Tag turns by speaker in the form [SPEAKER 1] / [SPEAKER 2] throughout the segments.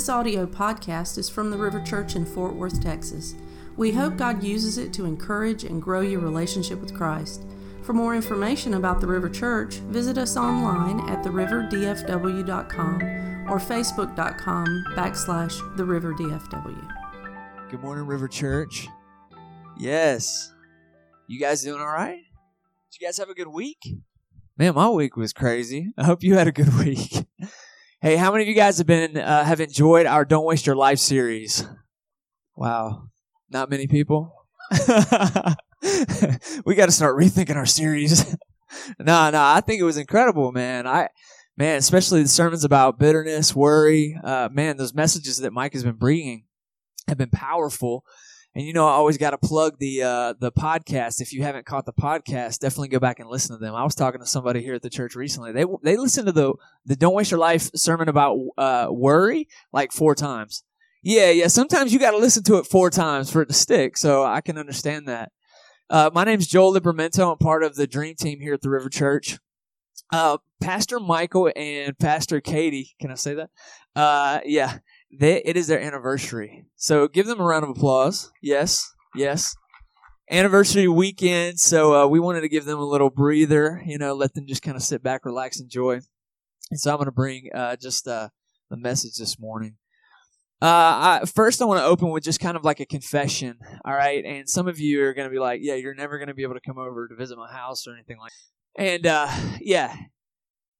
[SPEAKER 1] This audio podcast is from the River Church in Fort Worth, Texas. We hope God uses it to encourage and grow your relationship with Christ. For more information about the River Church, visit us online at theriverdfw.com or facebook.com backslash theriverdfw.
[SPEAKER 2] Good morning, River Church. Yes. You guys doing all right? Did you guys have a good week? Man, my week was crazy. I hope you had a good week. Hey, how many of you guys have been uh, have enjoyed our "Don't Waste Your Life" series? Wow, not many people. we got to start rethinking our series. no, no, I think it was incredible, man. I, man, especially the sermons about bitterness, worry. Uh, man, those messages that Mike has been bringing have been powerful. And you know, I always got to plug the uh, the podcast. If you haven't caught the podcast, definitely go back and listen to them. I was talking to somebody here at the church recently. They they listened to the the "Don't Waste Your Life" sermon about uh, worry like four times. Yeah, yeah. Sometimes you got to listen to it four times for it to stick. So I can understand that. Uh, my name's Joel Libramento. I'm part of the Dream Team here at the River Church. Uh, Pastor Michael and Pastor Katie, can I say that? Uh, yeah, they, it is their anniversary. So give them a round of applause. Yes, yes. Anniversary weekend. So uh, we wanted to give them a little breather, you know, let them just kind of sit back, relax, enjoy. And so I'm going to bring uh, just uh, the message this morning. Uh, I, first, I want to open with just kind of like a confession, all right? And some of you are going to be like, yeah, you're never going to be able to come over to visit my house or anything like that. And uh, yeah,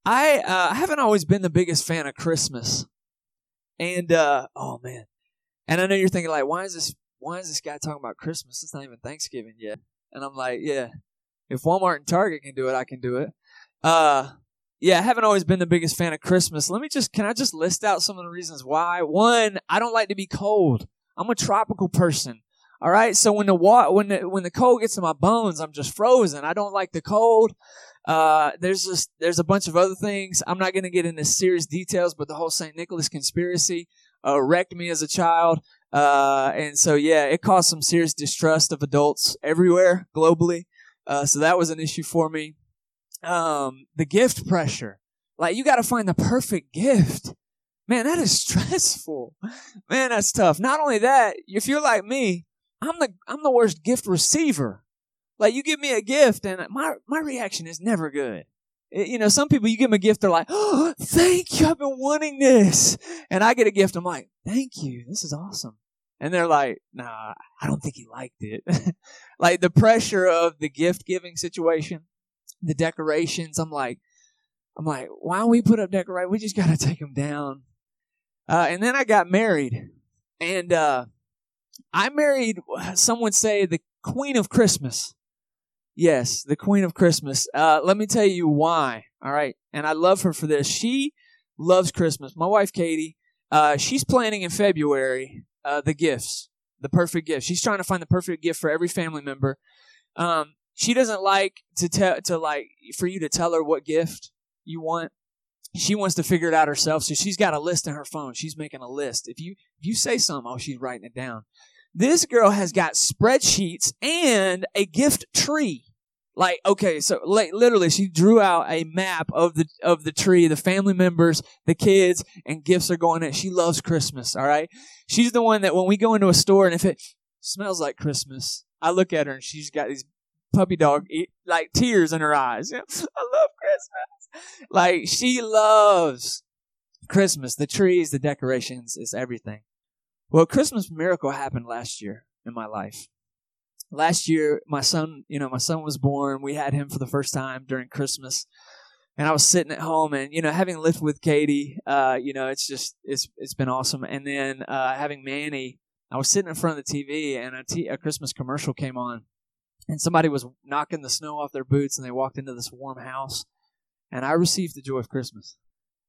[SPEAKER 2] I uh, haven't always been the biggest fan of Christmas. And uh, oh man, and I know you're thinking like, why is this? Why is this guy talking about Christmas? It's not even Thanksgiving yet. And I'm like, yeah, if Walmart and Target can do it, I can do it. Uh, yeah, I haven't always been the biggest fan of Christmas. Let me just, can I just list out some of the reasons why? One, I don't like to be cold. I'm a tropical person. All right. So when the wa- when the, when the cold gets to my bones, I'm just frozen. I don't like the cold. Uh, there's just there's a bunch of other things. I'm not going to get into serious details, but the whole St. Nicholas conspiracy uh, wrecked me as a child. Uh, and so yeah, it caused some serious distrust of adults everywhere globally. Uh, so that was an issue for me. Um, the gift pressure, like you got to find the perfect gift. Man, that is stressful. Man, that's tough. Not only that, if you're like me, I'm the I'm the worst gift receiver. Like you give me a gift and my, my reaction is never good. It, you know, some people you give them a gift, they're like, oh, thank you. I've been wanting this. And I get a gift. I'm like, thank you. This is awesome. And they're like, nah, I don't think he liked it. like the pressure of the gift giving situation, the decorations. I'm like, I'm like, why don't we put up decorations? We just got to take them down. Uh, and then I got married and, uh, I married, someone say, the queen of Christmas. Yes, the Queen of Christmas. Uh, let me tell you why. All right, and I love her for this. She loves Christmas. My wife Katie, uh, she's planning in February uh, the gifts, the perfect gift. She's trying to find the perfect gift for every family member. Um, she doesn't like to tell to like for you to tell her what gift you want. She wants to figure it out herself, so she's got a list in her phone. She's making a list. If you if you say something, oh, she's writing it down. This girl has got spreadsheets and a gift tree. Like, okay, so like literally she drew out a map of the of the tree, the family members, the kids, and gifts are going in. She loves Christmas, all right? She's the one that when we go into a store and if it smells like Christmas, I look at her and she's got these puppy dog like tears in her eyes. I love Christmas. Like she loves Christmas, the trees, the decorations, is everything. Well, Christmas miracle happened last year in my life. Last year, my son, you know, my son was born. We had him for the first time during Christmas. And I was sitting at home and, you know, having lived with Katie, uh, you know, it's just, it's, it's been awesome. And then, uh, having Manny, I was sitting in front of the TV and a, t- a Christmas commercial came on and somebody was knocking the snow off their boots and they walked into this warm house and I received the joy of Christmas.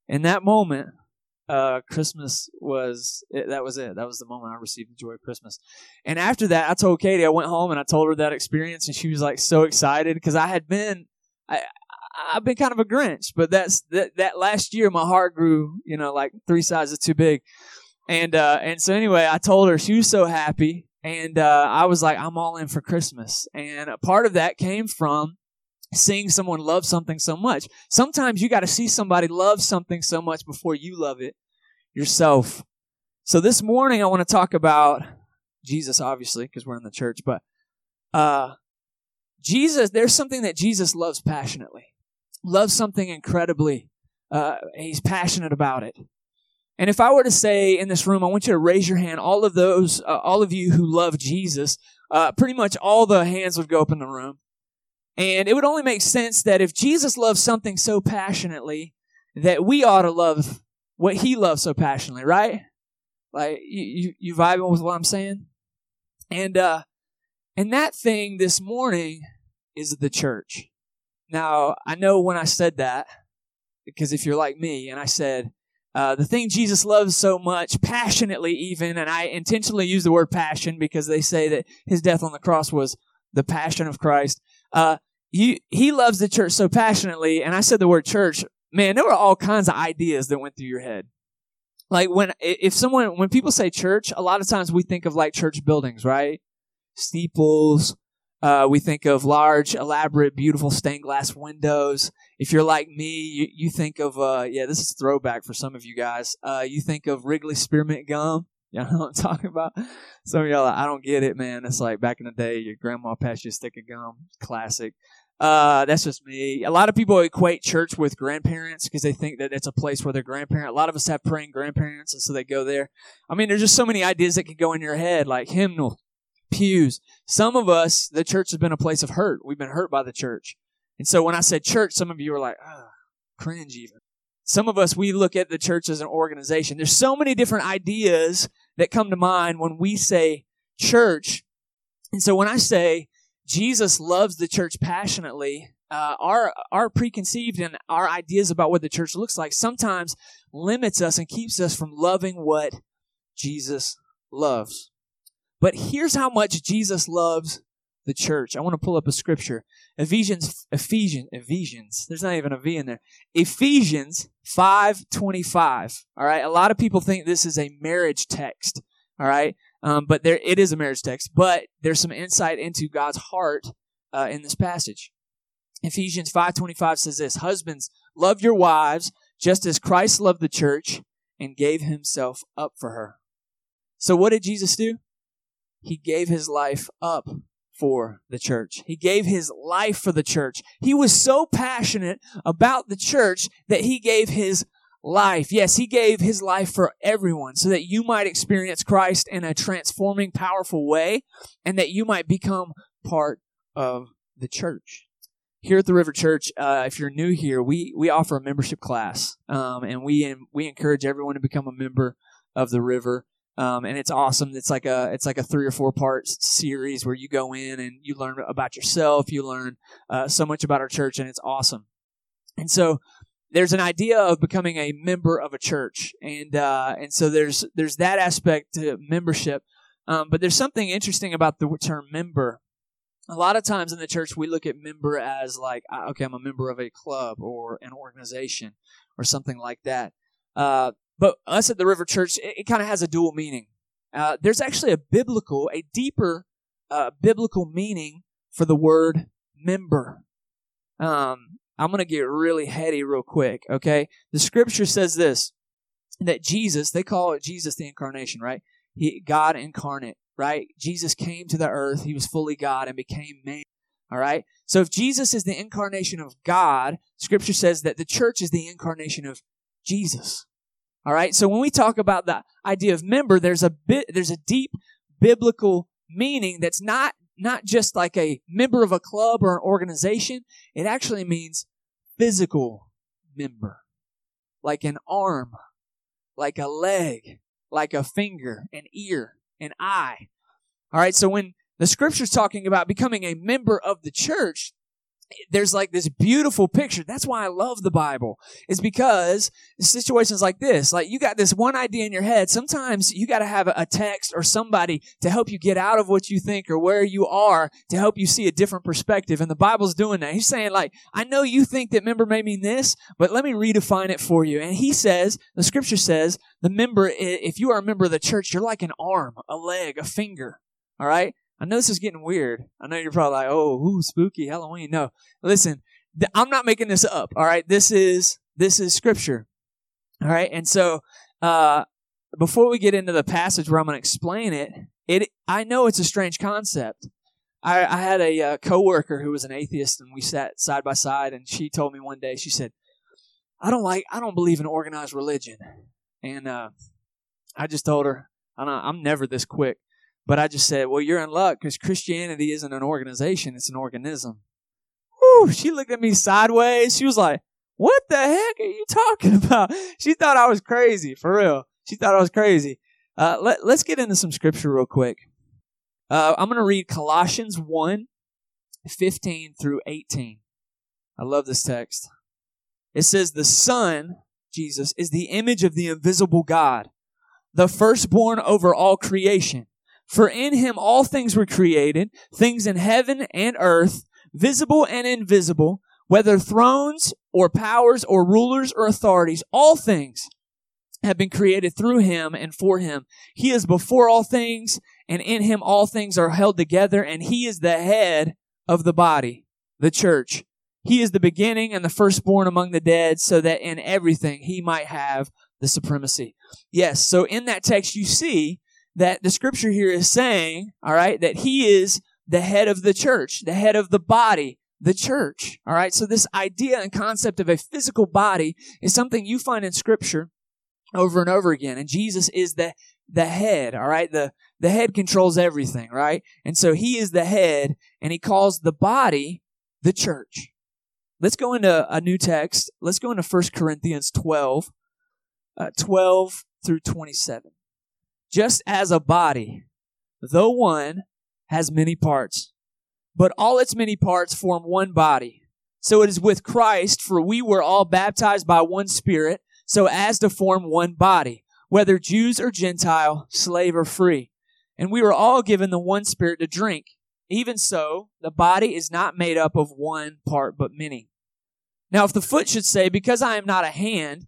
[SPEAKER 2] In that moment, uh, Christmas was it, that was it. That was the moment I received the joy of Christmas. And after that, I told Katie. I went home and I told her that experience, and she was like so excited because I had been. I, I've been kind of a Grinch, but that's that, that last year my heart grew, you know, like three sizes too big. And uh and so anyway, I told her she was so happy and uh I was like I'm all in for Christmas. And a part of that came from seeing someone love something so much. Sometimes you got to see somebody love something so much before you love it yourself. So this morning I want to talk about Jesus, obviously, because we're in the church, but uh, Jesus, there's something that Jesus loves passionately, loves something incredibly. Uh, he's passionate about it. And if I were to say in this room, I want you to raise your hand, all of those, uh, all of you who love Jesus, uh, pretty much all the hands would go up in the room. And it would only make sense that if Jesus loves something so passionately, that we ought to love what he loves so passionately, right? Like you, you, you vibing with what I'm saying? And uh and that thing this morning is the church. Now, I know when I said that, because if you're like me, and I said, uh, the thing Jesus loves so much, passionately even, and I intentionally use the word passion because they say that his death on the cross was the passion of Christ. Uh, he, he loves the church so passionately, and I said the word church, man, there were all kinds of ideas that went through your head. Like when, if someone, when people say church, a lot of times we think of like church buildings, right? Steeples. Uh, we think of large, elaborate, beautiful stained glass windows. If you're like me, you, you think of, uh, yeah, this is throwback for some of you guys. Uh, you think of Wrigley spearmint gum. Y'all know what I'm talking about? Some of y'all, I don't get it, man. It's like back in the day, your grandma passed you a stick of gum. Classic. Uh, that's just me. A lot of people equate church with grandparents because they think that it's a place where their grandparent. A lot of us have praying grandparents, and so they go there. I mean, there's just so many ideas that can go in your head, like hymnal, pews. Some of us, the church has been a place of hurt. We've been hurt by the church, and so when I said church, some of you were like, ah, cringe even. Some of us, we look at the church as an organization. There's so many different ideas that come to mind when we say church. And so when I say Jesus loves the church passionately. Uh, our our preconceived and our ideas about what the church looks like sometimes limits us and keeps us from loving what Jesus loves. But here's how much Jesus loves the church. I want to pull up a scripture. Ephesians Ephesians Ephesians. There's not even a V in there. Ephesians 5:25. All right? A lot of people think this is a marriage text. All right? Um, but there, it is a marriage text. But there's some insight into God's heart uh, in this passage. Ephesians five twenty five says this: Husbands, love your wives just as Christ loved the church and gave Himself up for her. So what did Jesus do? He gave His life up for the church. He gave his life for the church. He was so passionate about the church that he gave his life. Yes, he gave his life for everyone so that you might experience Christ in a transforming, powerful way and that you might become part of the church. Here at the River Church, uh, if you're new here, we, we offer a membership class, um, and we we encourage everyone to become a member of the River. Um, and it's awesome. It's like a it's like a three or four part series where you go in and you learn about yourself. You learn uh, so much about our church, and it's awesome. And so there's an idea of becoming a member of a church, and uh, and so there's there's that aspect to membership. Um, but there's something interesting about the term member. A lot of times in the church, we look at member as like, ah, okay, I'm a member of a club or an organization or something like that. Uh, but us at the River Church, it, it kind of has a dual meaning. Uh, there's actually a biblical, a deeper uh, biblical meaning for the word member. Um, I'm going to get really heady real quick, okay? The scripture says this that Jesus, they call it Jesus the incarnation, right? He, God incarnate, right? Jesus came to the earth, he was fully God and became man. All right? So if Jesus is the incarnation of God, scripture says that the church is the incarnation of Jesus. All right? So when we talk about the idea of member, there's a bit there's a deep biblical meaning that's not not just like a member of a club or an organization. It actually means physical member, like an arm, like a leg, like a finger, an ear, an eye. All right, so when the scripture's talking about becoming a member of the church, there's like this beautiful picture. That's why I love the Bible. Is because situations like this, like you got this one idea in your head. Sometimes you got to have a text or somebody to help you get out of what you think or where you are to help you see a different perspective. And the Bible's doing that. He's saying like, I know you think that member may mean this, but let me redefine it for you. And he says, the scripture says, the member, if you are a member of the church, you're like an arm, a leg, a finger. All right. I know this is getting weird. I know you're probably like, oh, ooh, spooky Halloween. No, listen, th- I'm not making this up. All right, this is this is scripture. All right, and so uh, before we get into the passage where I'm going to explain it, it I know it's a strange concept. I, I had a uh, coworker who was an atheist, and we sat side by side, and she told me one day, she said, "I don't like, I don't believe in organized religion," and uh, I just told her, not, I'm never this quick, but I just said, "Well, you're in luck because Christianity isn't an organization; it's an organism." Whew, she looked at me sideways. She was like, "What the heck are you talking about?" She thought I was crazy, for real. She thought I was crazy. Uh, let, let's get into some scripture real quick. Uh, I'm going to read Colossians 1 15 through 18. I love this text. It says, The Son, Jesus, is the image of the invisible God, the firstborn over all creation. For in him all things were created, things in heaven and earth, visible and invisible, whether thrones or powers or rulers or authorities, all things have been created through him and for him. He is before all things, and in him all things are held together, and he is the head of the body, the church. He is the beginning and the firstborn among the dead, so that in everything he might have the supremacy. Yes, so in that text you see that the scripture here is saying, all right, that he is the head of the church, the head of the body, the church. All right, so this idea and concept of a physical body is something you find in scripture over and over again. And Jesus is the, the head, all right? The, the head controls everything, right? And so he is the head and he calls the body the church. Let's go into a new text. Let's go into 1 Corinthians 12, uh, 12 through 27. Just as a body, though one, has many parts, but all its many parts form one body. So it is with Christ, for we were all baptized by one Spirit so as to form one body, whether Jews or Gentile, slave or free. And we were all given the one spirit to drink. Even so, the body is not made up of one part, but many. Now, if the foot should say, Because I am not a hand,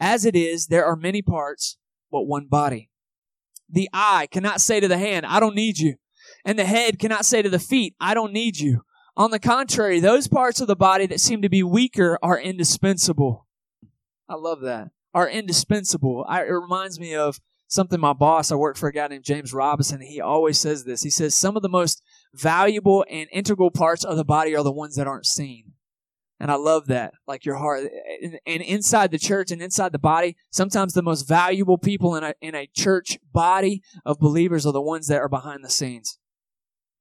[SPEAKER 2] As it is, there are many parts, but one body. The eye cannot say to the hand, I don't need you. And the head cannot say to the feet, I don't need you. On the contrary, those parts of the body that seem to be weaker are indispensable. I love that are indispensable. I, it reminds me of something my boss, I work for a guy named James Robinson, he always says this. He says, Some of the most valuable and integral parts of the body are the ones that aren't seen. And I love that. Like your heart. Eh, eh, and inside the church and inside the body, sometimes the most valuable people in a, in a church body of believers are the ones that are behind the scenes.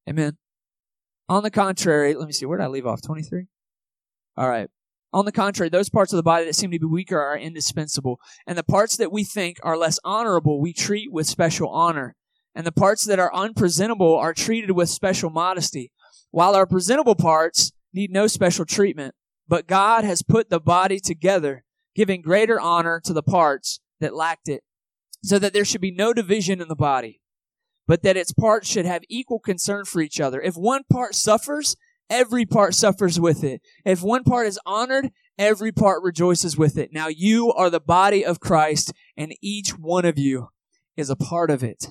[SPEAKER 2] Amen. On the contrary, let me see, where did I leave off? 23? All right. On the contrary, those parts of the body that seem to be weaker are indispensable, and the parts that we think are less honorable we treat with special honor, and the parts that are unpresentable are treated with special modesty, while our presentable parts need no special treatment. But God has put the body together, giving greater honor to the parts that lacked it, so that there should be no division in the body, but that its parts should have equal concern for each other. If one part suffers, every part suffers with it. If one part is honored, every part rejoices with it. Now you are the body of Christ, and each one of you is a part of it.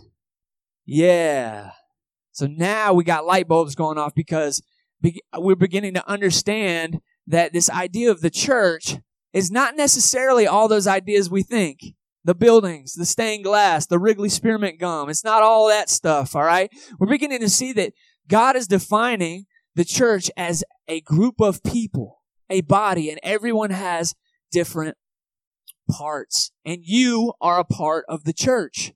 [SPEAKER 2] Yeah. So now we got light bulbs going off because we're beginning to understand that this idea of the church is not necessarily all those ideas we think. The buildings, the stained glass, the Wrigley spearmint gum. It's not all that stuff, all right? We're beginning to see that God is defining the church as a group of people, a body, and everyone has different parts. And you are a part of the church.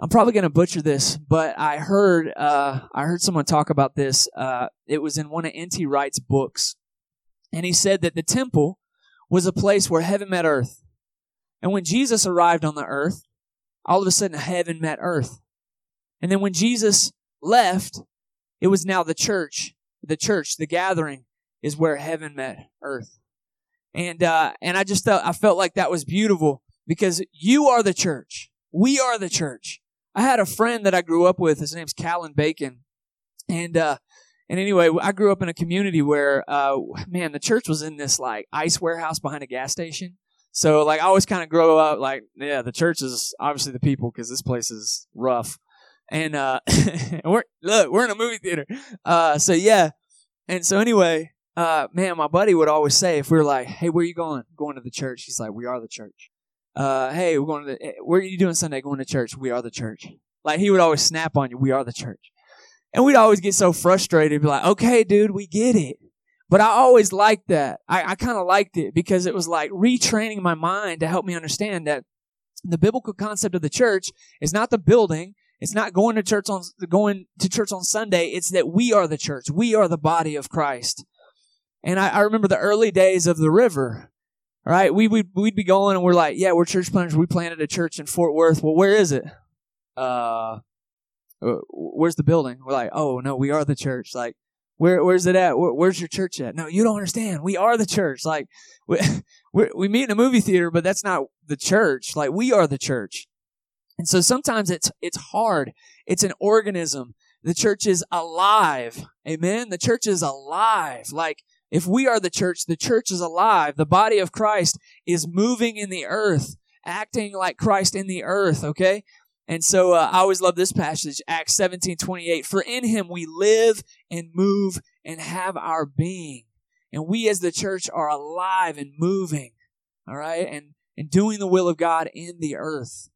[SPEAKER 2] I'm probably going to butcher this, but I heard uh, I heard someone talk about this. Uh, it was in one of N.T. Wright's books, and he said that the temple was a place where heaven met earth. And when Jesus arrived on the earth, all of a sudden heaven met earth. And then when Jesus left, it was now the church the church, the gathering, is where heaven met earth. And uh, and I just felt I felt like that was beautiful because you are the church. We are the church. I had a friend that I grew up with. His name's Callan Bacon, and uh, and anyway, I grew up in a community where, uh, man, the church was in this like ice warehouse behind a gas station. So like I always kind of grow up like, yeah, the church is obviously the people because this place is rough. And uh, we're look, we're in a movie theater. Uh, so yeah, and so anyway, uh, man, my buddy would always say if we were like, hey, where you going? Going to the church. He's like, we are the church. Uh, hey, we're going to the, eh, where are you doing Sunday? Going to church. We are the church. Like he would always snap on you. We are the church. And we'd always get so frustrated, be like, okay, dude, we get it. But I always liked that. I, I kind of liked it because it was like retraining my mind to help me understand that the biblical concept of the church is not the building. It's not going to church on, going to church on Sunday. It's that we are the church. We are the body of Christ. And I, I remember the early days of the river. Right? We, we'd, we'd be going and we're like, yeah, we're church planters. We planted a church in Fort Worth. Well, where is it? Uh, Uh, where's the building? We're like, oh no, we are the church. Like, where where's it at? Where, where's your church at? No, you don't understand. We are the church. Like, we we, we meet in a movie theater, but that's not the church. Like, we are the church. And so sometimes it's it's hard. It's an organism. The church is alive. Amen. The church is alive. Like if we are the church, the church is alive. The body of Christ is moving in the earth, acting like Christ in the earth, okay? And so uh, I always love this passage, Acts 17 28. For in him we live and move and have our being. And we as the church are alive and moving, all right, and, and doing the will of God in the earth.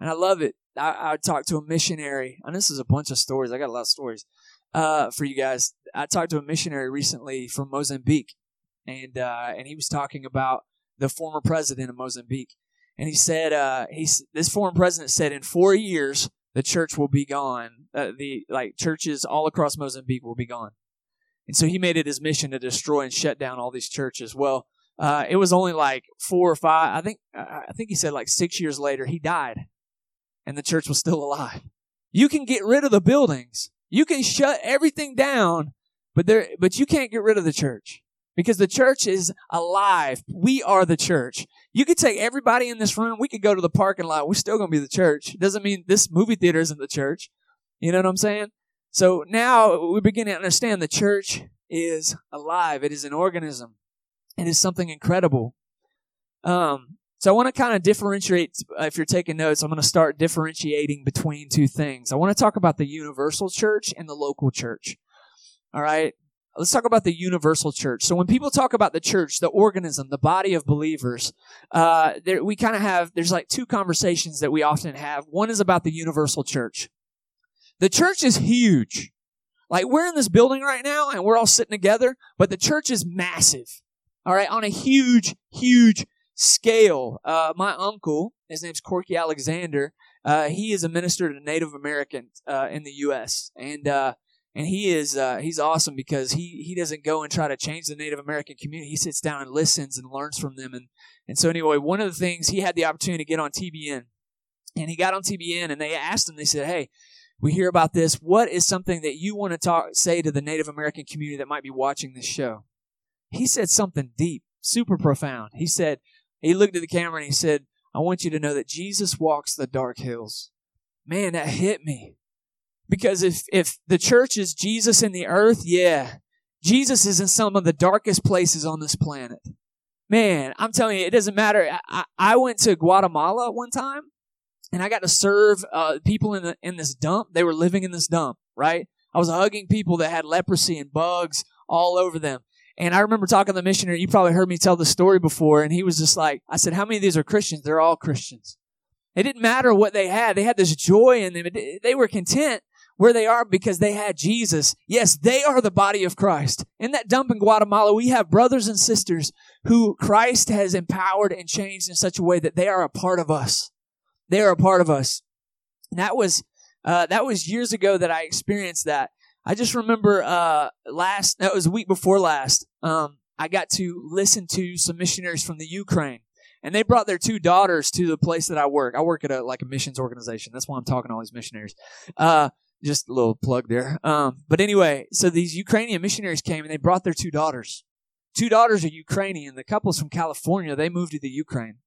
[SPEAKER 2] And I love it. I, I talked to a missionary, and this is a bunch of stories. I got a lot of stories uh, for you guys. I talked to a missionary recently from Mozambique, and uh, and he was talking about the former president of Mozambique and he said, uh, he's this foreign president said, in four years the church will be gone. Uh, the like churches all across Mozambique will be gone. And so he made it his mission to destroy and shut down all these churches. Well, uh, it was only like four or five. I think I think he said like six years later he died, and the church was still alive. You can get rid of the buildings. You can shut everything down, but there, but you can't get rid of the church because the church is alive. We are the church. You could take everybody in this room. We could go to the parking lot. We're still going to be the church. Doesn't mean this movie theater isn't the church. You know what I'm saying? So now we begin to understand the church is alive. It is an organism. It is something incredible. Um, so I want to kind of differentiate. If you're taking notes, I'm going to start differentiating between two things. I want to talk about the universal church and the local church. All right. Let's talk about the universal church. So when people talk about the church, the organism, the body of believers, uh, there, we kind of have, there's like two conversations that we often have. One is about the universal church. The church is huge. Like we're in this building right now and we're all sitting together, but the church is massive. All right. On a huge, huge scale. Uh, my uncle, his name's Corky Alexander. Uh, he is a minister to Native Americans, uh, in the U.S. And, uh, and he is uh, he's awesome because he he doesn't go and try to change the Native American community. He sits down and listens and learns from them. And and so anyway, one of the things he had the opportunity to get on TBN, and he got on TBN, and they asked him. They said, "Hey, we hear about this. What is something that you want to talk say to the Native American community that might be watching this show?" He said something deep, super profound. He said he looked at the camera and he said, "I want you to know that Jesus walks the dark hills." Man, that hit me because if, if the church is Jesus in the earth, yeah, Jesus is in some of the darkest places on this planet. Man, I'm telling you, it doesn't matter. I, I went to Guatemala one time and I got to serve uh, people in, the, in this dump. They were living in this dump, right? I was hugging people that had leprosy and bugs all over them. And I remember talking to the missionary. You probably heard me tell the story before. And he was just like, I said, How many of these are Christians? They're all Christians. It didn't matter what they had. They had this joy in them. They were content where they are because they had Jesus. Yes, they are the body of Christ. In that dump in Guatemala, we have brothers and sisters who Christ has empowered and changed in such a way that they are a part of us. They are a part of us. And that was, uh, that was years ago that I experienced that. I just remember, uh, last, that was a week before last, um, I got to listen to some missionaries from the Ukraine and they brought their two daughters to the place that I work. I work at a like a missions organization. That's why I'm talking to all these missionaries. Uh, just a little plug there. Um, but anyway, so these Ukrainian missionaries came and they brought their two daughters. Two daughters are Ukrainian. The couple's from California. They moved to the Ukraine.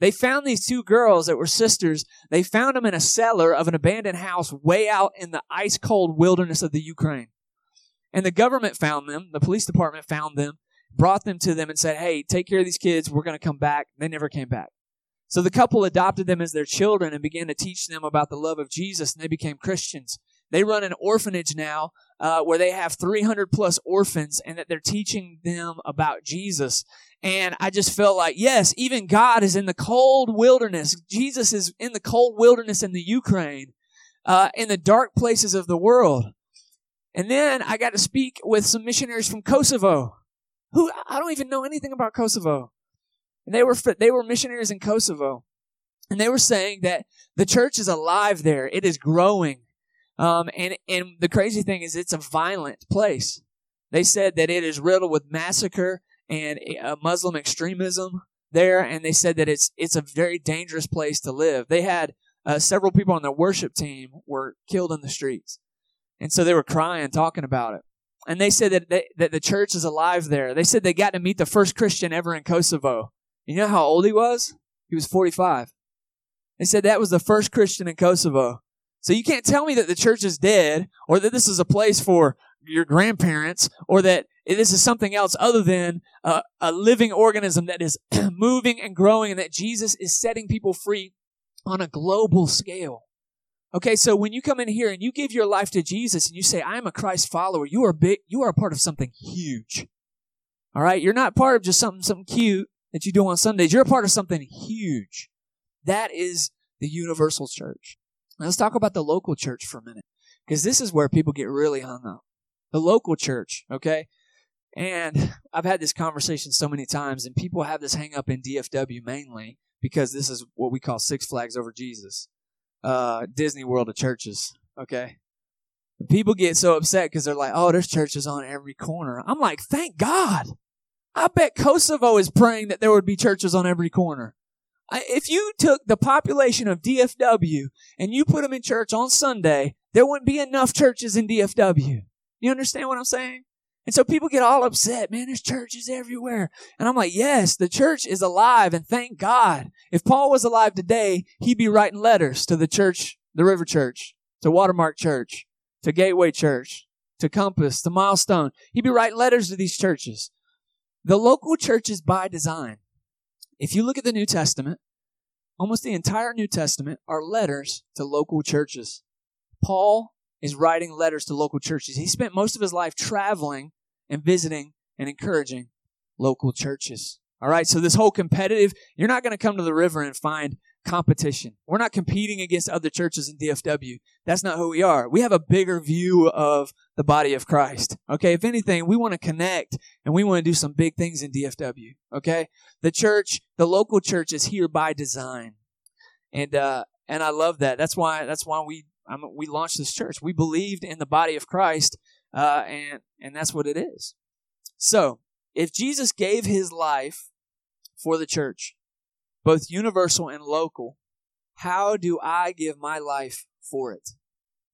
[SPEAKER 2] They found these two girls that were sisters. They found them in a cellar of an abandoned house way out in the ice cold wilderness of the Ukraine. And the government found them, the police department found them, brought them to them and said, Hey, take care of these kids. We're going to come back. They never came back. So the couple adopted them as their children and began to teach them about the love of Jesus, and they became Christians. They run an orphanage now uh, where they have 300 plus orphans and that they're teaching them about Jesus. And I just felt like, yes, even God is in the cold wilderness. Jesus is in the cold wilderness in the Ukraine, uh, in the dark places of the world. And then I got to speak with some missionaries from Kosovo, who I don't even know anything about Kosovo. And they were they were missionaries in Kosovo, and they were saying that the church is alive there. It is growing. Um, and, and the crazy thing is it's a violent place. They said that it is riddled with massacre and uh, Muslim extremism there. And they said that it's, it's a very dangerous place to live. They had uh, several people on their worship team were killed in the streets. And so they were crying, talking about it. And they said that, they, that the church is alive there. They said they got to meet the first Christian ever in Kosovo. You know how old he was? He was 45. They said that was the first Christian in Kosovo. So you can't tell me that the church is dead or that this is a place for your grandparents or that this is something else other than a, a living organism that is moving and growing and that Jesus is setting people free on a global scale. Okay, so when you come in here and you give your life to Jesus and you say, I am a Christ follower, you are big, you are a part of something huge. All right, you're not part of just something, something cute that you do on Sundays. You're a part of something huge. That is the universal church. Let's talk about the local church for a minute, because this is where people get really hung up. The local church, okay? And I've had this conversation so many times, and people have this hang up in DFW mainly because this is what we call Six Flags over Jesus, uh, Disney World of churches, okay? People get so upset because they're like, oh, there's churches on every corner. I'm like, thank God. I bet Kosovo is praying that there would be churches on every corner. If you took the population of DFW and you put them in church on Sunday, there wouldn't be enough churches in DFW. You understand what I'm saying? And so people get all upset. Man, there's churches everywhere. And I'm like, yes, the church is alive and thank God. If Paul was alive today, he'd be writing letters to the church, the River Church, to Watermark Church, to Gateway Church, to Compass, to Milestone. He'd be writing letters to these churches. The local church is by design. If you look at the New Testament, almost the entire New Testament are letters to local churches. Paul is writing letters to local churches. He spent most of his life traveling and visiting and encouraging local churches. All right, so this whole competitive, you're not going to come to the river and find competition. We're not competing against other churches in DFW. That's not who we are. We have a bigger view of the body of Christ. Okay. If anything, we want to connect and we want to do some big things in DFW. Okay. The church, the local church is here by design. And, uh, and I love that. That's why, that's why we, I'm, we launched this church. We believed in the body of Christ, uh, and, and that's what it is. So, if Jesus gave his life for the church, both universal and local, how do I give my life for it?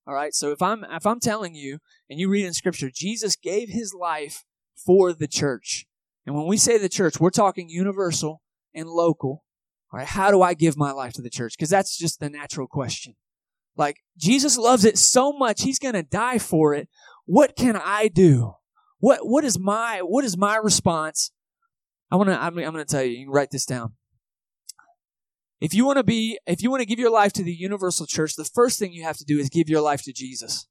[SPEAKER 2] All right. So if I'm if I'm telling you and you read in scripture Jesus gave his life for the church. And when we say the church, we're talking universal and local. All right. How do I give my life to the church? Because that's just the natural question. Like Jesus loves it so much he's going to die for it. What can I do? What what is my what is my response? I want to I'm, I'm going to tell you. You can write this down. If you want to be, if you want to give your life to the universal church, the first thing you have to do is give your life to Jesus.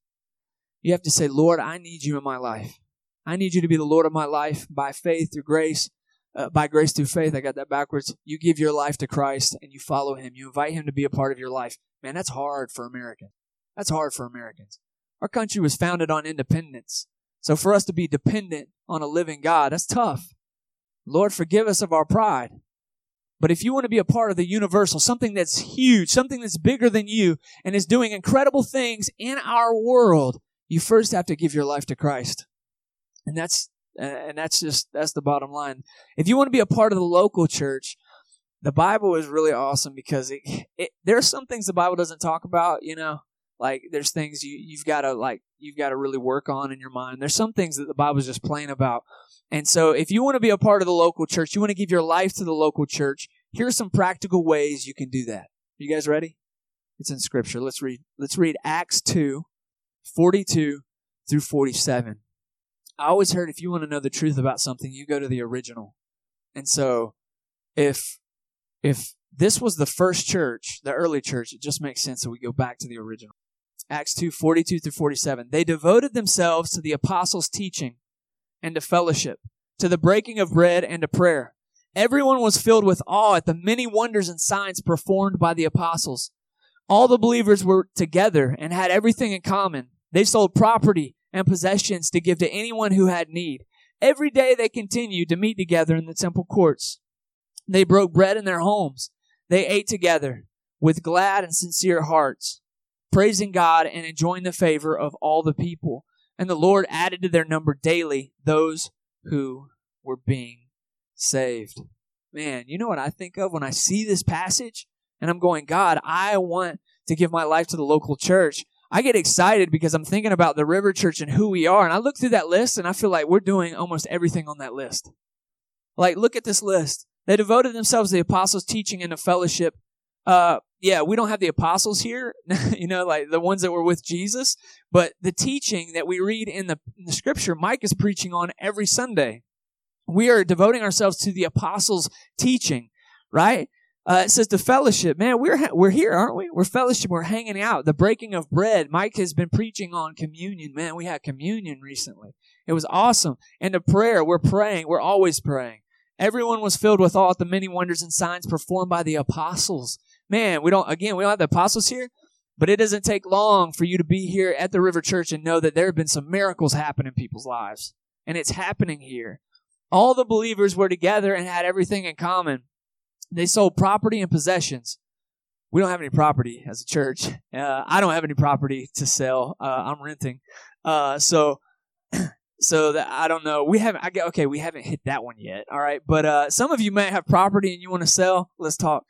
[SPEAKER 2] You have to say, Lord, I need you in my life. I need you to be the Lord of my life by faith through grace, uh, by grace through faith. I got that backwards. You give your life to Christ and you follow him. You invite him to be a part of your life. Man, that's hard for Americans. That's hard for Americans. Our country was founded on independence. So for us to be dependent on a living God, that's tough. Lord, forgive us of our pride. But if you want to be a part of the universal, something that's huge, something that's bigger than you and is doing incredible things in our world, you first have to give your life to Christ. And that's uh, and that's just that's the bottom line. If you want to be a part of the local church, the Bible is really awesome because it, it there are some things the Bible doesn't talk about, you know. Like there's things you you've got to like you've got to really work on in your mind. There's some things that the Bible is just plain about. And so if you want to be a part of the local church, you want to give your life to the local church, Here are some practical ways you can do that. are You guys ready? It's in scripture. Let's read let's read Acts 2 42 through 47. I always heard if you want to know the truth about something, you go to the original. And so if if this was the first church, the early church, it just makes sense that we go back to the original. Acts 2 42 through 47. They devoted themselves to the apostles' teaching and to fellowship, to the breaking of bread and to prayer. Everyone was filled with awe at the many wonders and signs performed by the apostles. All the believers were together and had everything in common. They sold property and possessions to give to anyone who had need. Every day they continued to meet together in the temple courts. They broke bread in their homes. They ate together with glad and sincere hearts, praising God and enjoying the favor of all the people. And the Lord added to their number daily those who were being saved. Man, you know what I think of when I see this passage and I'm going, God, I want to give my life to the local church. I get excited because I'm thinking about the River Church and who we are. And I look through that list and I feel like we're doing almost everything on that list. Like, look at this list. They devoted themselves to the apostles' teaching and the fellowship. Uh, yeah, we don't have the apostles here, you know, like the ones that were with Jesus, but the teaching that we read in the, in the scripture, Mike is preaching on every Sunday. We are devoting ourselves to the apostles' teaching, right? Uh, it says the fellowship, man. We're we're here, aren't we? We're fellowship. We're hanging out. The breaking of bread. Mike has been preaching on communion. Man, we had communion recently. It was awesome. And the prayer. We're praying. We're always praying. Everyone was filled with at the many wonders and signs performed by the apostles. Man, we don't. Again, we don't have the apostles here, but it doesn't take long for you to be here at the River Church and know that there have been some miracles happen in people's lives, and it's happening here. All the believers were together and had everything in common. They sold property and possessions. We don't have any property as a church. Uh, I don't have any property to sell. Uh, I'm renting. Uh, so, so that I don't know. We haven't. I get okay. We haven't hit that one yet. All right, but uh, some of you may have property and you want to sell. Let's talk.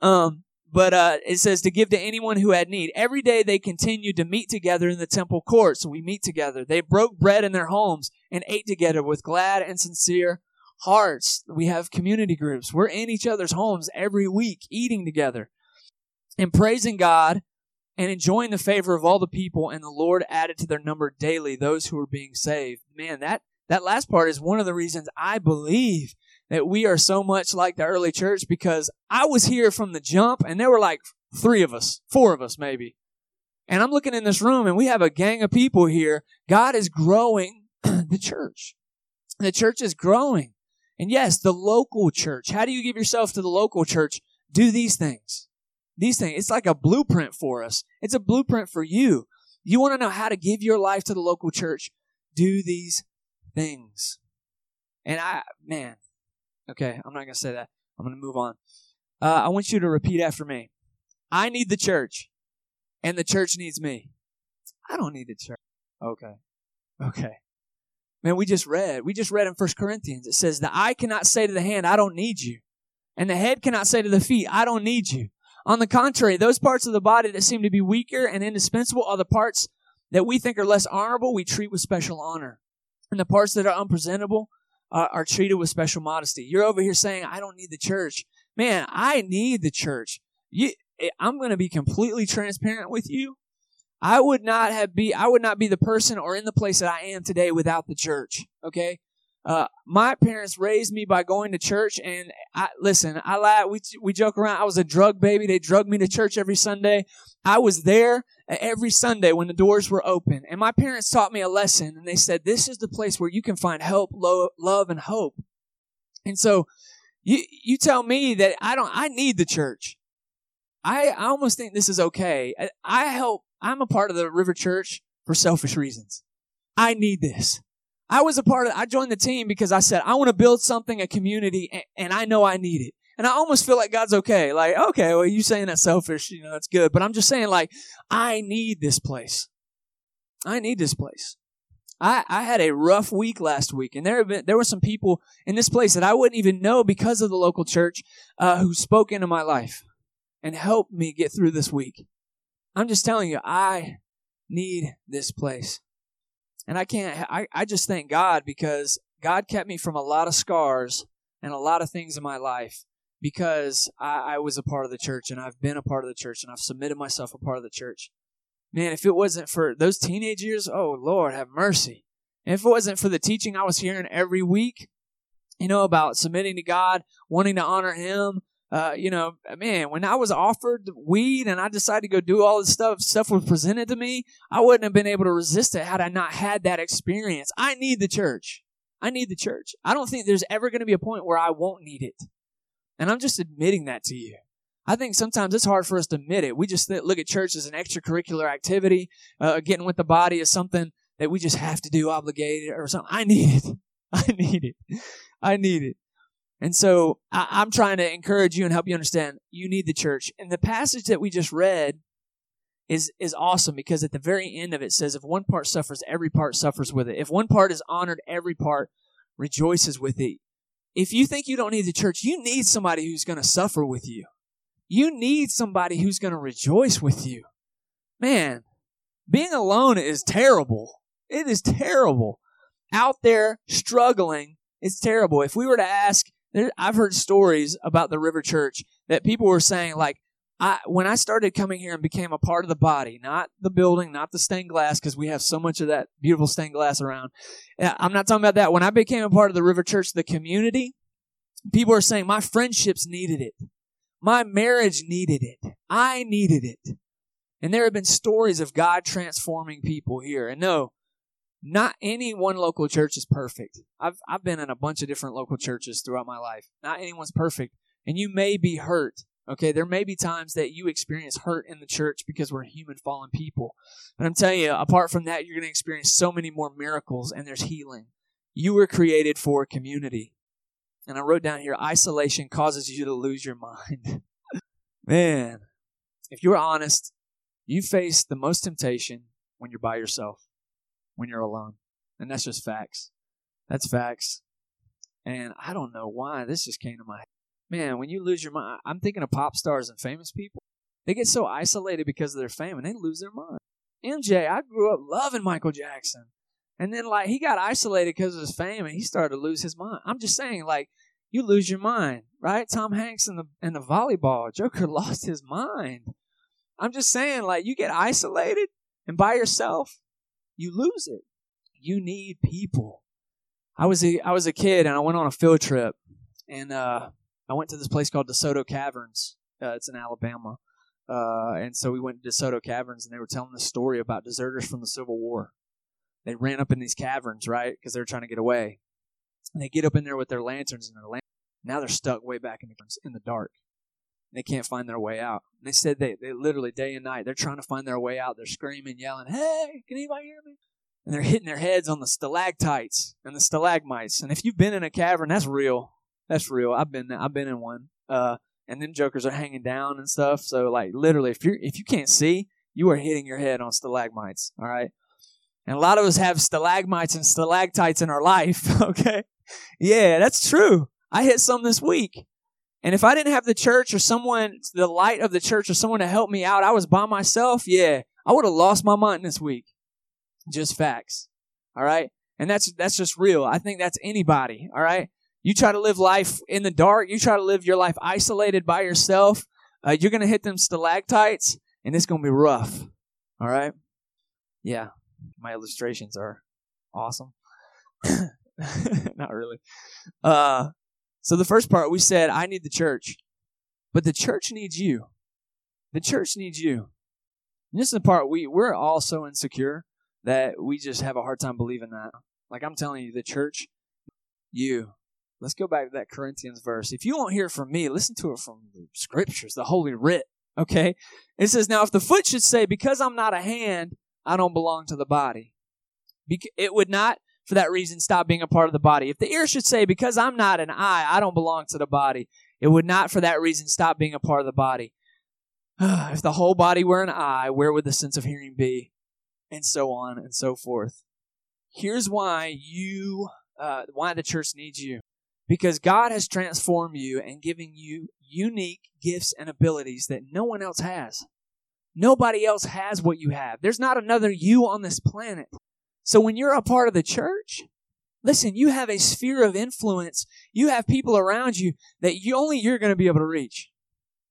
[SPEAKER 2] Um, but uh, it says to give to anyone who had need. Every day they continued to meet together in the temple courts. So we meet together. They broke bread in their homes and ate together with glad and sincere hearts. We have community groups. We're in each other's homes every week, eating together and praising God and enjoying the favor of all the people. And the Lord added to their number daily those who were being saved. Man, that, that last part is one of the reasons I believe that we are so much like the early church because I was here from the jump and there were like three of us, four of us maybe. And I'm looking in this room and we have a gang of people here. God is growing the church. The church is growing. And yes, the local church. How do you give yourself to the local church? Do these things. These things. It's like a blueprint for us. It's a blueprint for you. You want to know how to give your life to the local church? Do these things. And I, man, okay, I'm not going to say that. I'm going to move on. Uh, I want you to repeat after me. I need the church, and the church needs me. I don't need the church. Okay. Okay. Man, we just read. We just read in First Corinthians. It says, The eye cannot say to the hand, I don't need you. And the head cannot say to the feet, I don't need you. On the contrary, those parts of the body that seem to be weaker and indispensable are the parts that we think are less honorable, we treat with special honor. And the parts that are unpresentable are, are treated with special modesty. You're over here saying, I don't need the church. Man, I need the church. You, eh, I'm going to be completely transparent with you. I would not have be I would not be the person or in the place that I am today without the church. Okay. Uh, my parents raised me by going to church, and I listen. I laugh. We we joke around. I was a drug baby. They drugged me to church every Sunday. I was there every Sunday when the doors were open, and my parents taught me a lesson. And they said, "This is the place where you can find help, lo- love, and hope." And so, you you tell me that I don't. I need the church. I I almost think this is okay. I, I help I'm a part of the River Church for selfish reasons. I need this. I was a part of, I joined the team because I said, I want to build something, a community, and, and I know I need it. And I almost feel like God's okay. Like, okay, well, you saying that selfish, you know, that's good. But I'm just saying, like, I need this place. I need this place. I, I had a rough week last week, and there have been, there were some people in this place that I wouldn't even know because of the local church uh, who spoke into my life and helped me get through this week. I'm just telling you, I need this place. And I can't, I, I just thank God because God kept me from a lot of scars and a lot of things in my life because I, I was a part of the church and I've been a part of the church and I've submitted myself a part of the church. Man, if it wasn't for those teenage years, oh Lord, have mercy. If it wasn't for the teaching I was hearing every week, you know, about submitting to God, wanting to honor Him, uh, you know, man, when I was offered weed and I decided to go do all this stuff, stuff was presented to me, I wouldn't have been able to resist it had I not had that experience. I need the church. I need the church. I don't think there's ever going to be a point where I won't need it. And I'm just admitting that to you. I think sometimes it's hard for us to admit it. We just look at church as an extracurricular activity. Uh, getting with the body is something that we just have to do, obligated or something. I need it. I need it. I need it. And so I, am trying to encourage you and help you understand you need the church. And the passage that we just read is is awesome because at the very end of it says if one part suffers, every part suffers with it. If one part is honored, every part rejoices with it. If you think you don't need the church, you need somebody who's going to suffer with you. You need somebody who's going to rejoice with you. Man, being alone is terrible. It is terrible. Out there struggling, it's terrible. If we were to ask, I've heard stories about the River Church that people were saying, like, I, when I started coming here and became a part of the body, not the building, not the stained glass, because we have so much of that beautiful stained glass around. I'm not talking about that. When I became a part of the River Church, the community, people are saying my friendships needed it. My marriage needed it. I needed it. And there have been stories of God transforming people here. And no, not any one local church is perfect. I've, I've been in a bunch of different local churches throughout my life. Not anyone's perfect. And you may be hurt. Okay, there may be times that you experience hurt in the church because we're human fallen people. But I'm telling you, apart from that, you're going to experience so many more miracles and there's healing. You were created for community. And I wrote down here isolation causes you to lose your mind. Man, if you're honest, you face the most temptation when you're by yourself, when you're alone. And that's just facts. That's facts. And I don't know why this just came to my head. Man, when you lose your mind, I'm thinking of pop stars and famous people. They get so isolated because of their fame and they lose their mind. MJ, I grew up loving Michael Jackson. And then like he got isolated because of his fame and he started to lose his mind. I'm just saying, like, you lose your mind, right? Tom Hanks in the in the volleyball, Joker lost his mind. I'm just saying, like, you get isolated and by yourself, you lose it. You need people. I was a I was a kid and I went on a field trip and uh, I went to this place called DeSoto Caverns. Uh, it's in Alabama. Uh, and so we went to DeSoto Caverns and they were telling the story about deserters from the Civil War they ran up in these caverns, right? Because they were trying to get away. And they get up in there with their lanterns and their lanterns. Now they're stuck way back in the in the dark. They can't find their way out. And they said they, they literally day and night they're trying to find their way out. They're screaming, yelling, "Hey, can anybody hear me?" And they're hitting their heads on the stalactites and the stalagmites. And if you've been in a cavern, that's real. That's real. I've been I've been in one. Uh, and then jokers are hanging down and stuff. So like literally, if you if you can't see, you are hitting your head on stalagmites. All right. And a lot of us have stalagmites and stalactites in our life, okay? Yeah, that's true. I hit some this week. And if I didn't have the church or someone, the light of the church or someone to help me out, I was by myself, yeah, I would have lost my mind this week. Just facts. All right? And that's that's just real. I think that's anybody, all right? You try to live life in the dark, you try to live your life isolated by yourself, uh, you're going to hit them stalactites and it's going to be rough. All right? Yeah my illustrations are awesome. Not really. Uh, so the first part we said, I need the church, but the church needs you. The church needs you. And this is the part we we're all so insecure that we just have a hard time believing that. Like I'm telling you, the church, you. Let's go back to that Corinthians verse. If you won't hear from me, listen to it from the scriptures, the Holy Writ. Okay, it says, "Now if the foot should say, because I'm not a hand, I don't belong to the body. It would not, for that reason, stop being a part of the body. If the ear should say, because I'm not an eye, I don't belong to the body, it would not, for that reason, stop being a part of the body. if the whole body were an eye, where would the sense of hearing be? And so on and so forth. Here's why you, uh, why the church needs you. Because God has transformed you and given you unique gifts and abilities that no one else has. Nobody else has what you have. There's not another you on this planet. So when you're a part of the church, Listen, you have a sphere of influence. You have people around you that you only you're going to be able to reach.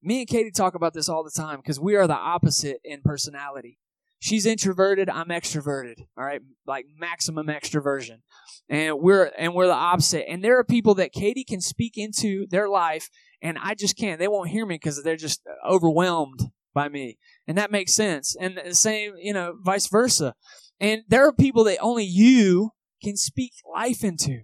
[SPEAKER 2] Me and Katie talk about this all the time because we are the opposite in personality. She's introverted, I'm extroverted. All right, like maximum extroversion. And we're and we're the opposite. And there are people that Katie can speak into their life and I just can't. They won't hear me because they're just overwhelmed by me. And that makes sense. And the same, you know, vice versa. And there are people that only you can speak life into.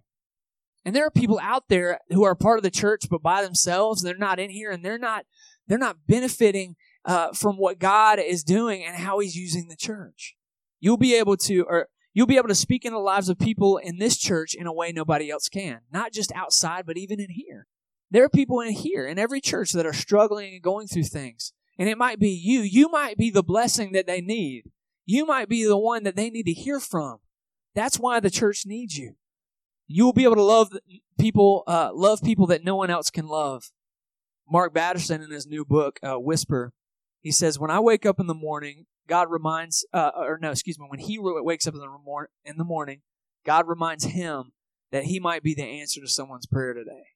[SPEAKER 2] And there are people out there who are part of the church but by themselves. They're not in here and they're not they're not benefiting uh, from what God is doing and how He's using the church. You'll be able to, or you'll be able to speak in the lives of people in this church in a way nobody else can. Not just outside, but even in here. There are people in here, in every church, that are struggling and going through things. And it might be you. You might be the blessing that they need. You might be the one that they need to hear from. That's why the church needs you. You will be able to love people, uh, love people that no one else can love. Mark Batterson in his new book, uh, Whisper, he says, "When I wake up in the morning, God reminds, uh, or no, excuse me, when he wakes up in the, in the morning, God reminds him that he might be the answer to someone's prayer today.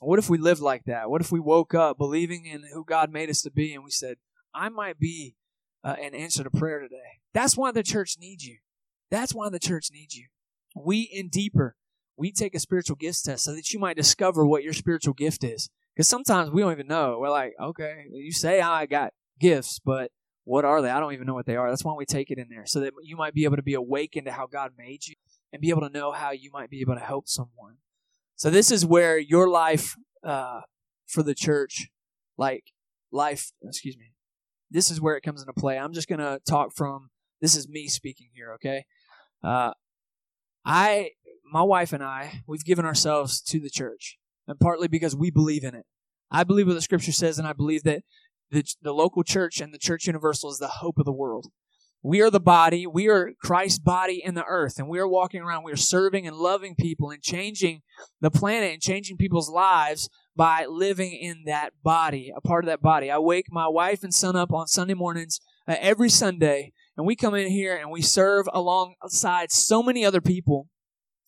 [SPEAKER 2] What if we lived like that? What if we woke up believing in who God made us to be and we said, I might be uh, an answer to prayer today? That's why the church needs you. That's why the church needs you. We in deeper, we take a spiritual gifts test so that you might discover what your spiritual gift is. Because sometimes we don't even know. We're like, okay, you say I got gifts, but what are they? I don't even know what they are. That's why we take it in there so that you might be able to be awakened to how God made you and be able to know how you might be able to help someone. So this is where your life uh, for the church, like life, excuse me, this is where it comes into play. I'm just gonna talk from. This is me speaking here, okay? Uh, I, my wife and I, we've given ourselves to the church, and partly because we believe in it. I believe what the Scripture says, and I believe that the, the local church and the church universal is the hope of the world. We are the body. We are Christ's body in the earth. And we are walking around. We are serving and loving people and changing the planet and changing people's lives by living in that body, a part of that body. I wake my wife and son up on Sunday mornings uh, every Sunday. And we come in here and we serve alongside so many other people.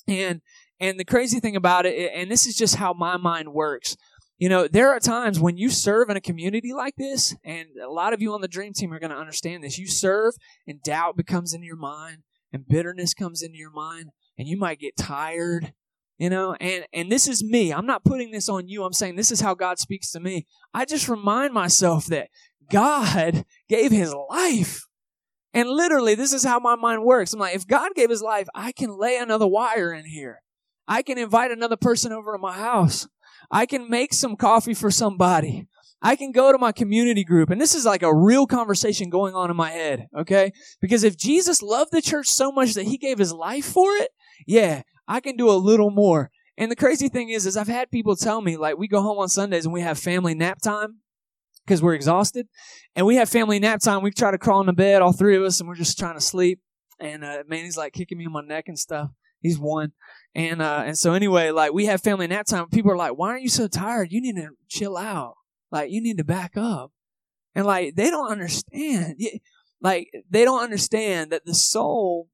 [SPEAKER 2] And and the crazy thing about it, and this is just how my mind works. You know, there are times when you serve in a community like this, and a lot of you on the dream team are going to understand this. You serve, and doubt becomes in your mind, and bitterness comes into your mind, and you might get tired. You know, and and this is me. I'm not putting this on you. I'm saying this is how God speaks to me. I just remind myself that God gave His life. And literally, this is how my mind works. I'm like, if God gave his life, I can lay another wire in here. I can invite another person over to my house. I can make some coffee for somebody. I can go to my community group. And this is like a real conversation going on in my head, okay? Because if Jesus loved the church so much that he gave his life for it, yeah, I can do a little more. And the crazy thing is, is I've had people tell me, like, we go home on Sundays and we have family nap time because we're exhausted. And we have family nap time. We try to crawl into bed, all three of us, and we're just trying to sleep. And uh, man, he's like kicking me on my neck and stuff. He's one. And uh, and so anyway, like we have family nap time. People are like, "Why are you so tired? You need to chill out. Like you need to back up." And like they don't understand. Like they don't understand that the soul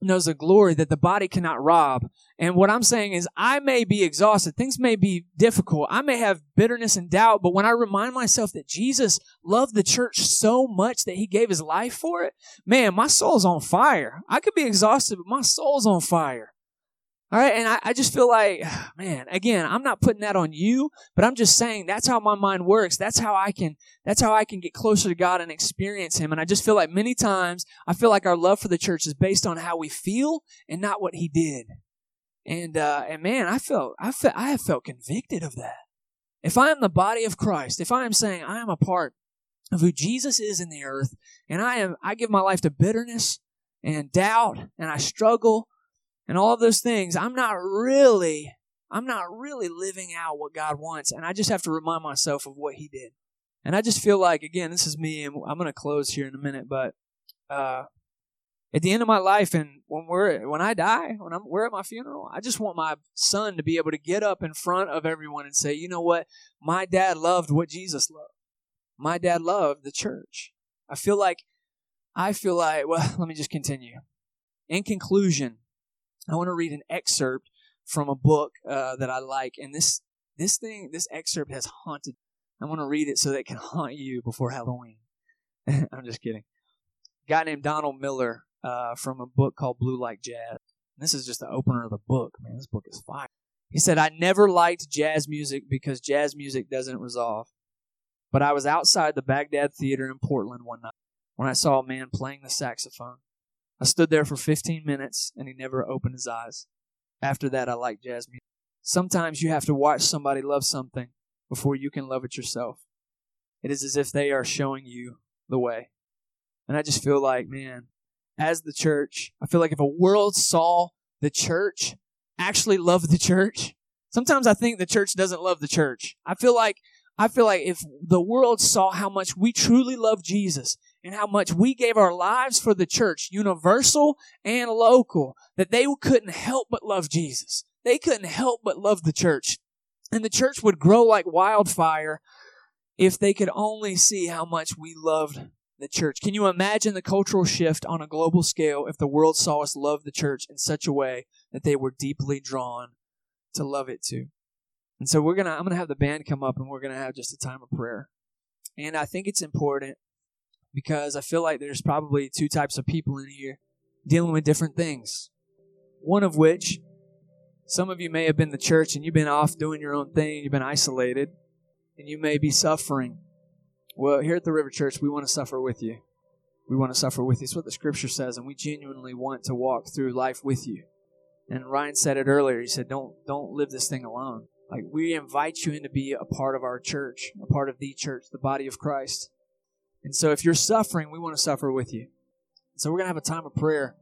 [SPEAKER 2] knows a glory that the body cannot rob. And what I'm saying is, I may be exhausted. Things may be difficult. I may have bitterness and doubt, but when I remind myself that Jesus loved the church so much that he gave his life for it, man, my soul's on fire. I could be exhausted, but my soul's on fire. All right. And I, I, just feel like, man, again, I'm not putting that on you, but I'm just saying that's how my mind works. That's how I can, that's how I can get closer to God and experience Him. And I just feel like many times I feel like our love for the church is based on how we feel and not what He did. And, uh, and man, I felt, I felt, I have felt convicted of that. If I am the body of Christ, if I am saying I am a part of who Jesus is in the earth, and I am, I give my life to bitterness and doubt, and I struggle and all of those things, I'm not really, I'm not really living out what God wants. And I just have to remind myself of what He did. And I just feel like, again, this is me, and I'm going to close here in a minute, but uh, at the end of my life, and when we're when I die, when I'm we're at my funeral, I just want my son to be able to get up in front of everyone and say, you know what, my dad loved what Jesus loved. My dad loved the church. I feel like, I feel like, well, let me just continue. In conclusion, I want to read an excerpt from a book uh, that I like, and this this thing, this excerpt has haunted. I want to read it so that it can haunt you before Halloween. I'm just kidding. A guy named Donald Miller uh, from a book called Blue Like Jazz. This is just the opener of the book. Man, this book is fire. He said, I never liked jazz music because jazz music doesn't resolve. But I was outside the Baghdad Theater in Portland one night when I saw a man playing the saxophone. I stood there for 15 minutes and he never opened his eyes. After that, I liked jazz music. Sometimes you have to watch somebody love something before you can love it yourself. It is as if they are showing you the way. And I just feel like, man, as the church, I feel like if a world saw the church actually love the church, sometimes I think the church doesn't love the church. I feel like I feel like if the world saw how much we truly love Jesus and how much we gave our lives for the church, universal and local, that they couldn't help but love Jesus. They couldn't help but love the church. And the church would grow like wildfire if they could only see how much we loved the church. Can you imagine the cultural shift on a global scale if the world saw us love the church in such a way that they were deeply drawn to love it too? And so we're gonna I'm gonna have the band come up and we're gonna have just a time of prayer. And I think it's important because I feel like there's probably two types of people in here dealing with different things. One of which some of you may have been the church and you've been off doing your own thing, you've been isolated, and you may be suffering. Well, here at the River Church, we want to suffer with you. We want to suffer with you. It's what the scripture says, and we genuinely want to walk through life with you. And Ryan said it earlier. He said, Don't don't live this thing alone. Like we invite you in to be a part of our church, a part of the church, the body of Christ. And so if you're suffering, we want to suffer with you. So we're gonna have a time of prayer,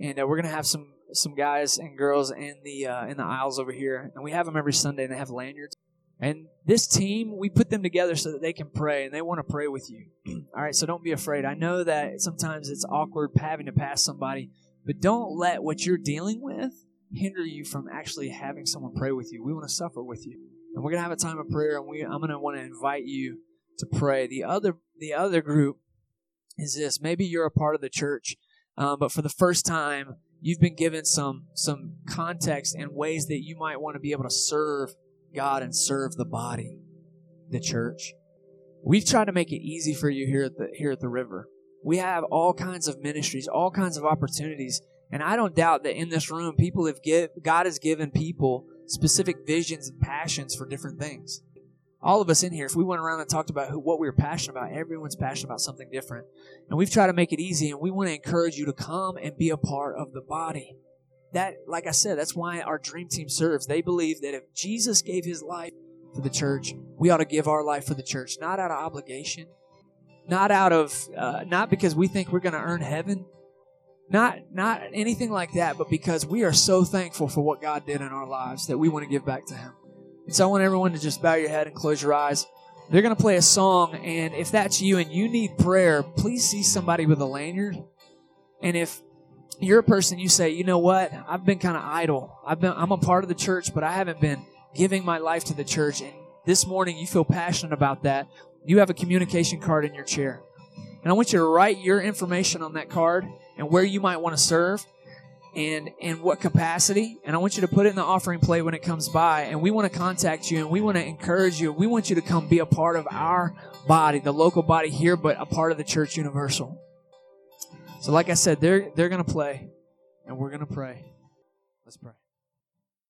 [SPEAKER 2] and uh, we're gonna have some some guys and girls in the uh, in the aisles over here, and we have them every Sunday, and they have lanyards. And this team, we put them together so that they can pray, and they want to pray with you. All right, so don't be afraid. I know that sometimes it's awkward having to pass somebody, but don't let what you're dealing with hinder you from actually having someone pray with you. We want to suffer with you, and we're gonna have a time of prayer, and we I'm gonna want to invite you to pray. The other the other group is this. Maybe you're a part of the church, um, but for the first time, you've been given some some context and ways that you might want to be able to serve God and serve the body, the church. We've tried to make it easy for you here at the here at the river. We have all kinds of ministries, all kinds of opportunities, and I don't doubt that in this room, people have give God has given people specific visions and passions for different things. All of us in here, if we went around and talked about who, what we were passionate about, everyone's passionate about something different. And we've tried to make it easy, and we want to encourage you to come and be a part of the body that, like I said, that's why our dream team serves. They believe that if Jesus gave his life for the church, we ought to give our life for the church, not out of obligation, not out of, uh, not because we think we're going to earn heaven, not not anything like that, but because we are so thankful for what God did in our lives that we want to give back to Him. And so I want everyone to just bow your head and close your eyes. They're going to play a song, and if that's you and you need prayer, please see somebody with a lanyard. And if you're a person you say, you know what? I've been kind of idle. I've been I'm a part of the church, but I haven't been giving my life to the church. And this morning you feel passionate about that. You have a communication card in your chair. And I want you to write your information on that card and where you might want to serve and in what capacity. And I want you to put it in the offering plate when it comes by. And we want to contact you and we want to encourage you. We want you to come be a part of our body, the local body here, but a part of the church universal. So, like I said, they're they're gonna play, and we're gonna pray. Let's pray.